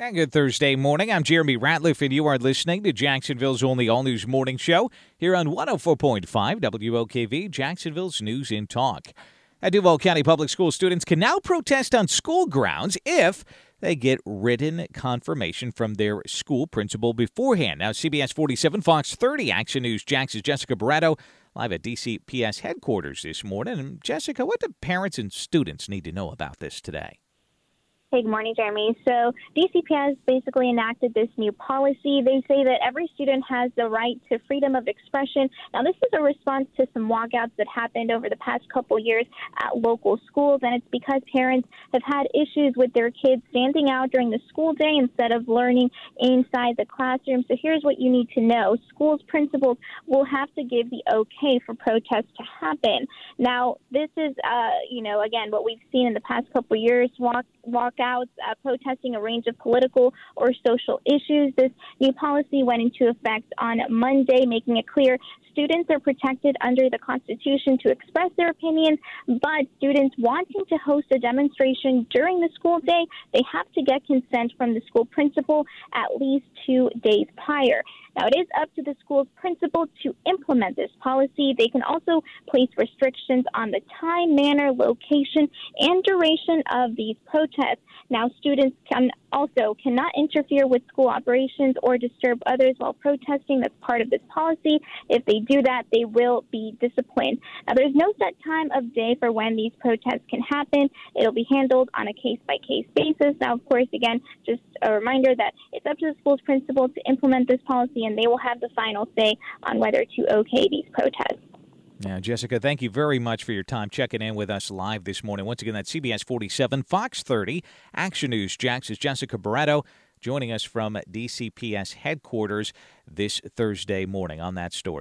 And good Thursday morning. I'm Jeremy Ratliff, and you are listening to Jacksonville's only all news morning show here on 104.5 WOKV, Jacksonville's News and Talk. At Duval County Public School students can now protest on school grounds if they get written confirmation from their school principal beforehand. Now, CBS 47, Fox 30, Action News, Jax's Jessica Barretto live at DCPS headquarters this morning. And Jessica, what do parents and students need to know about this today? Hey, good morning, Jeremy. So, DCPS basically enacted this new policy. They say that every student has the right to freedom of expression. Now, this is a response to some walkouts that happened over the past couple years at local schools, and it's because parents have had issues with their kids standing out during the school day instead of learning inside the classroom. So, here's what you need to know schools principals will have to give the okay for protests to happen. Now, this is, uh, you know, again, what we've seen in the past couple years walk walkouts uh, protesting a range of political or social issues. This new policy went into effect on Monday, making it clear students are protected under the Constitution to express their opinions, but students wanting to host a demonstration during the school day, they have to get consent from the school principal at least two days prior. Now, it is up to the school's principal to implement this policy. They can also place restrictions on the time, manner, location, and duration of these protests. Now, students can also cannot interfere with school operations or disturb others while protesting. That's part of this policy. If they do that, they will be disciplined. Now, there's no set time of day for when these protests can happen. It'll be handled on a case by case basis. Now, of course, again, just a reminder that it's up to the school's principal to implement this policy and they will have the final say on whether to okay these protests. Now, Jessica, thank you very much for your time checking in with us live this morning. Once again, that's CBS 47, Fox 30, Action News. Jax is Jessica Barretto joining us from DCPS headquarters this Thursday morning on that story.